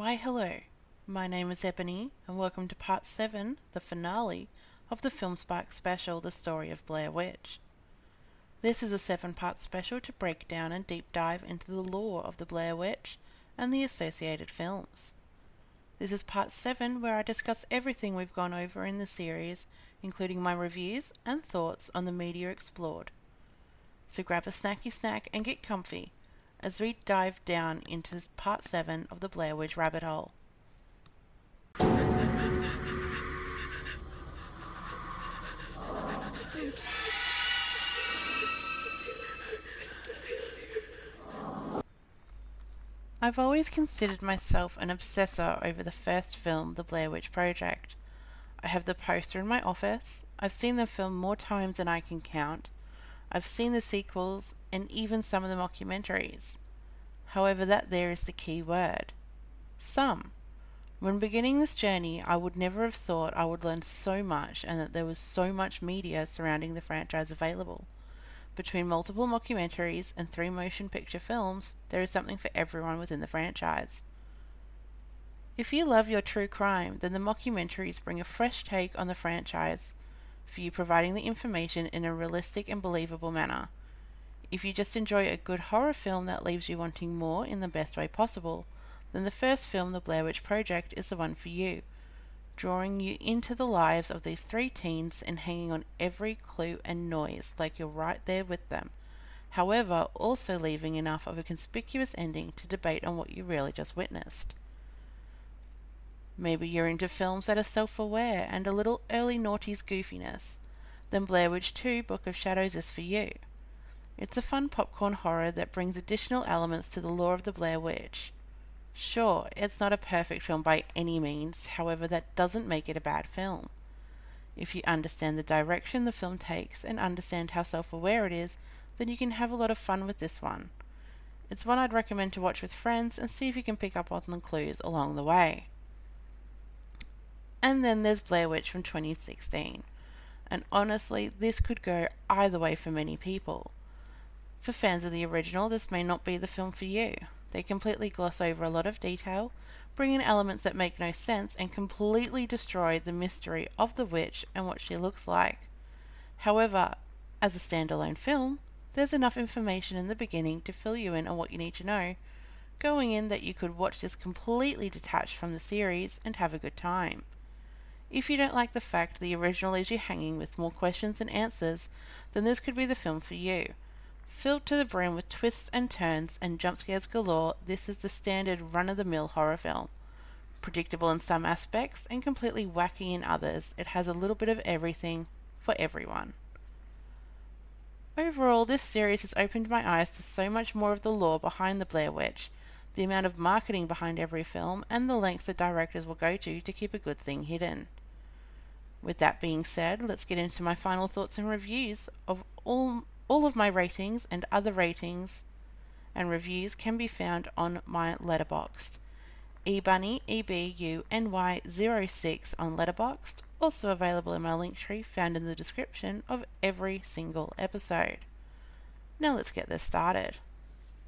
Why, hello. My name is Ebony, and welcome to part 7, the finale, of the Film Spark special, The Story of Blair Witch. This is a seven part special to break down and deep dive into the lore of the Blair Witch and the associated films. This is part 7 where I discuss everything we've gone over in the series, including my reviews and thoughts on the media explored. So grab a snacky snack and get comfy as we dive down into part 7 of the Blair Witch rabbit hole. I've always considered myself an obsessor over the first film, The Blair Witch Project. I have the poster in my office, I've seen the film more times than I can count, I've seen the sequels, and even some of the mockumentaries. However, that there is the key word. Some. When beginning this journey, I would never have thought I would learn so much and that there was so much media surrounding the franchise available. Between multiple mockumentaries and three motion picture films, there is something for everyone within the franchise. If you love your true crime, then the mockumentaries bring a fresh take on the franchise for you providing the information in a realistic and believable manner. If you just enjoy a good horror film that leaves you wanting more in the best way possible, then the first film, The Blair Witch Project, is the one for you, drawing you into the lives of these three teens and hanging on every clue and noise like you're right there with them. However, also leaving enough of a conspicuous ending to debate on what you really just witnessed. Maybe you're into films that are self aware and a little early noughties goofiness. Then Blair Witch 2 Book of Shadows is for you. It's a fun popcorn horror that brings additional elements to the lore of the Blair Witch. Sure, it's not a perfect film by any means, however, that doesn't make it a bad film. If you understand the direction the film takes and understand how self aware it is, then you can have a lot of fun with this one. It's one I'd recommend to watch with friends and see if you can pick up on the clues along the way. And then there's Blair Witch from 2016. And honestly, this could go either way for many people. For fans of the original, this may not be the film for you. They completely gloss over a lot of detail, bring in elements that make no sense, and completely destroy the mystery of the witch and what she looks like. However, as a standalone film, there's enough information in the beginning to fill you in on what you need to know, going in that you could watch this completely detached from the series and have a good time. If you don't like the fact the original leaves you hanging with more questions than answers, then this could be the film for you. Filled to the brim with twists and turns and jump scares galore, this is the standard run of the mill horror film. Predictable in some aspects and completely wacky in others, it has a little bit of everything for everyone. Overall, this series has opened my eyes to so much more of the lore behind the Blair Witch, the amount of marketing behind every film, and the lengths that directors will go to to keep a good thing hidden. With that being said, let's get into my final thoughts and reviews of all all of my ratings and other ratings and reviews can be found on my Letterboxd. ebunny ebuny06 on Letterboxd, also available in my link tree found in the description of every single episode. Now let's get this started.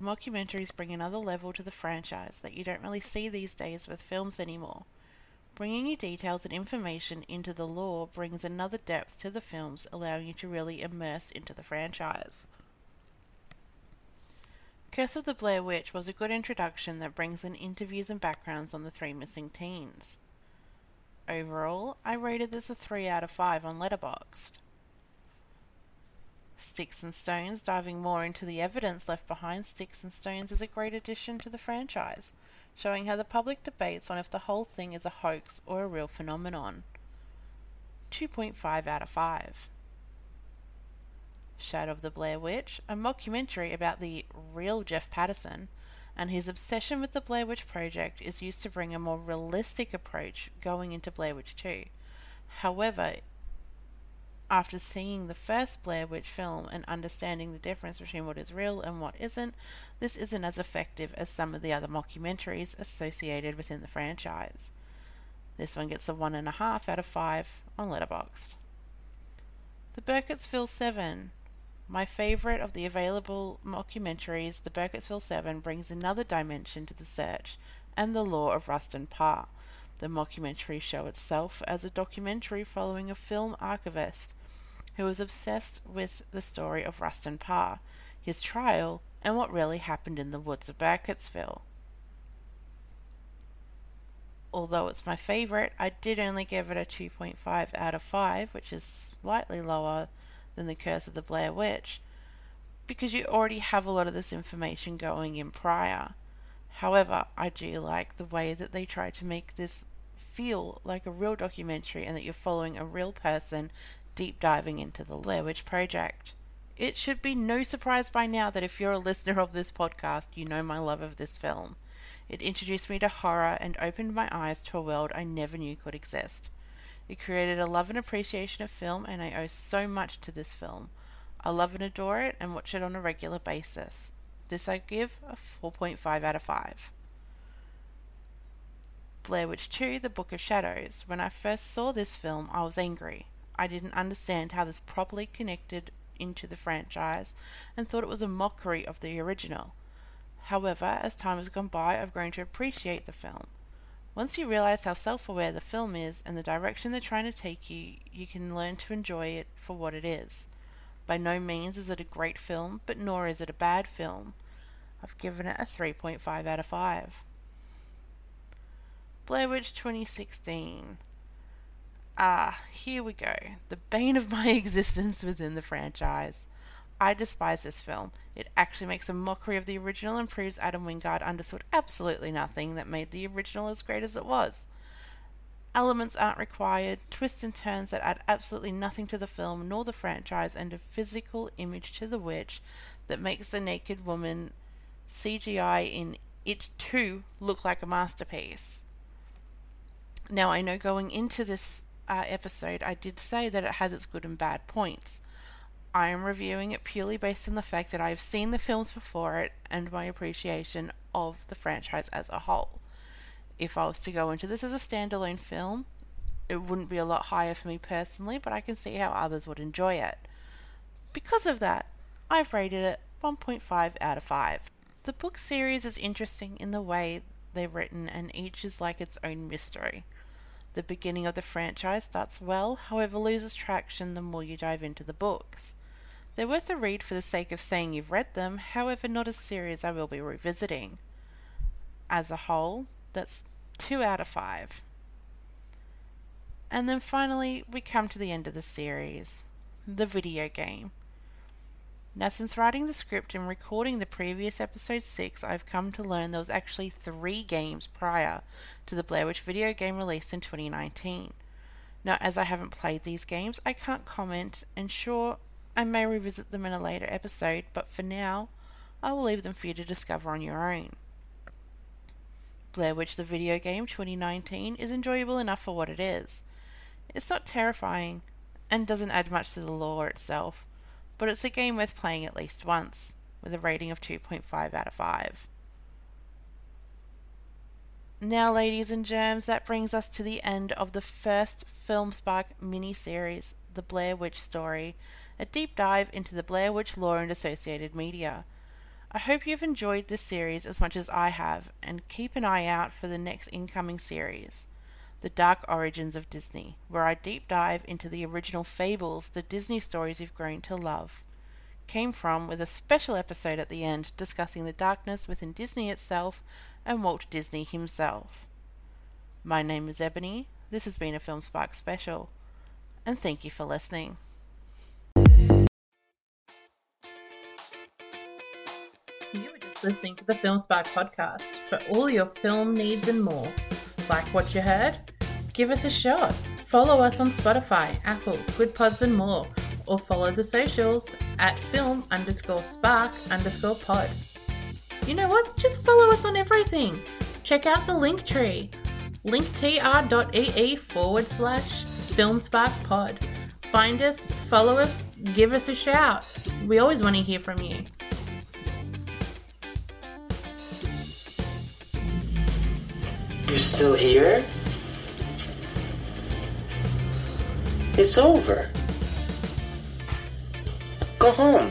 Mockumentaries bring another level to the franchise that you don't really see these days with films anymore. Bringing you details and information into the lore brings another depth to the films, allowing you to really immerse into the franchise. Curse of the Blair Witch was a good introduction that brings in interviews and backgrounds on the three missing teens. Overall, I rated this a 3 out of 5 on Letterboxd. Sticks and Stones diving more into the evidence left behind Sticks and Stones is a great addition to the franchise showing how the public debates on if the whole thing is a hoax or a real phenomenon. 2.5 out of 5. Shadow of the Blair Witch, a mockumentary about the real Jeff Patterson and his obsession with the Blair Witch Project is used to bring a more realistic approach going into Blair Witch 2. However, after seeing the first Blair Witch film and understanding the difference between what is real and what isn't, this isn't as effective as some of the other mockumentaries associated within the franchise. This one gets a 1.5 out of 5 on Letterboxd. The Burkittsville 7. My favourite of the available mockumentaries, The Burkittsville 7 brings another dimension to the search and the Lore of Rustin Parr, the mockumentary show itself as a documentary following a film archivist who was obsessed with the story of Rustin Parr, his trial, and what really happened in the woods of Burkittsville. Although it's my favourite, I did only give it a 2.5 out of 5, which is slightly lower than The Curse of the Blair Witch, because you already have a lot of this information going in prior. However, I do like the way that they try to make this feel like a real documentary and that you're following a real person deep diving into the Blair Witch Project. It should be no surprise by now that if you're a listener of this podcast, you know my love of this film. It introduced me to horror and opened my eyes to a world I never knew could exist. It created a love and appreciation of film, and I owe so much to this film. I love and adore it and watch it on a regular basis. This I give a 4.5 out of 5. Blair Witch 2 The Book of Shadows. When I first saw this film, I was angry. I didn't understand how this properly connected into the franchise and thought it was a mockery of the original. However, as time has gone by, I've grown to appreciate the film. Once you realize how self aware the film is and the direction they're trying to take you, you can learn to enjoy it for what it is. By no means is it a great film, but nor is it a bad film. I've given it a 3.5 out of 5. Blair Witch 2016. Ah, here we go. The bane of my existence within the franchise. I despise this film. It actually makes a mockery of the original and proves Adam Wingard understood absolutely nothing that made the original as great as it was. Elements aren't required, twists and turns that add absolutely nothing to the film nor the franchise, and a physical image to the witch that makes the naked woman CGI in It Too look like a masterpiece. Now, I know going into this uh, episode, I did say that it has its good and bad points. I am reviewing it purely based on the fact that I have seen the films before it and my appreciation of the franchise as a whole if I was to go into this as a standalone film, it wouldn't be a lot higher for me personally, but I can see how others would enjoy it. Because of that, I've rated it 1.5 out of 5. The book series is interesting in the way they're written, and each is like its own mystery. The beginning of the franchise starts well, however, loses traction the more you dive into the books. They're worth a read for the sake of saying you've read them, however, not a series I will be revisiting. As a whole, that's 2 out of 5. And then finally, we come to the end of the series the video game. Now, since writing the script and recording the previous episode 6, I've come to learn there was actually three games prior to the Blair Witch video game released in 2019. Now, as I haven't played these games, I can't comment, and sure, I may revisit them in a later episode, but for now, I will leave them for you to discover on your own. Blair Witch the video game 2019 is enjoyable enough for what it is. It's not terrifying and doesn't add much to the lore itself, but it's a game worth playing at least once, with a rating of 2.5 out of 5. Now, ladies and germs, that brings us to the end of the first Film Spark mini series, The Blair Witch Story, a deep dive into the Blair Witch lore and associated media. I hope you've enjoyed this series as much as I have, and keep an eye out for the next incoming series, The Dark Origins of Disney, where I deep dive into the original fables the Disney stories you've grown to love. Came from with a special episode at the end discussing the darkness within Disney itself and Walt Disney himself. My name is Ebony, this has been a Film Spark special, and thank you for listening. You were just listening to the Film Spark podcast for all your film needs and more. Like what you heard? Give us a shot. Follow us on Spotify, Apple, Goodpods, and more, or follow the socials at film underscore spark underscore pod. You know what? Just follow us on everything. Check out the link tree linktr.ee forward slash filmsparkpod. Find us, follow us, give us a shout. We always want to hear from you. You're still here? It's over. Go home.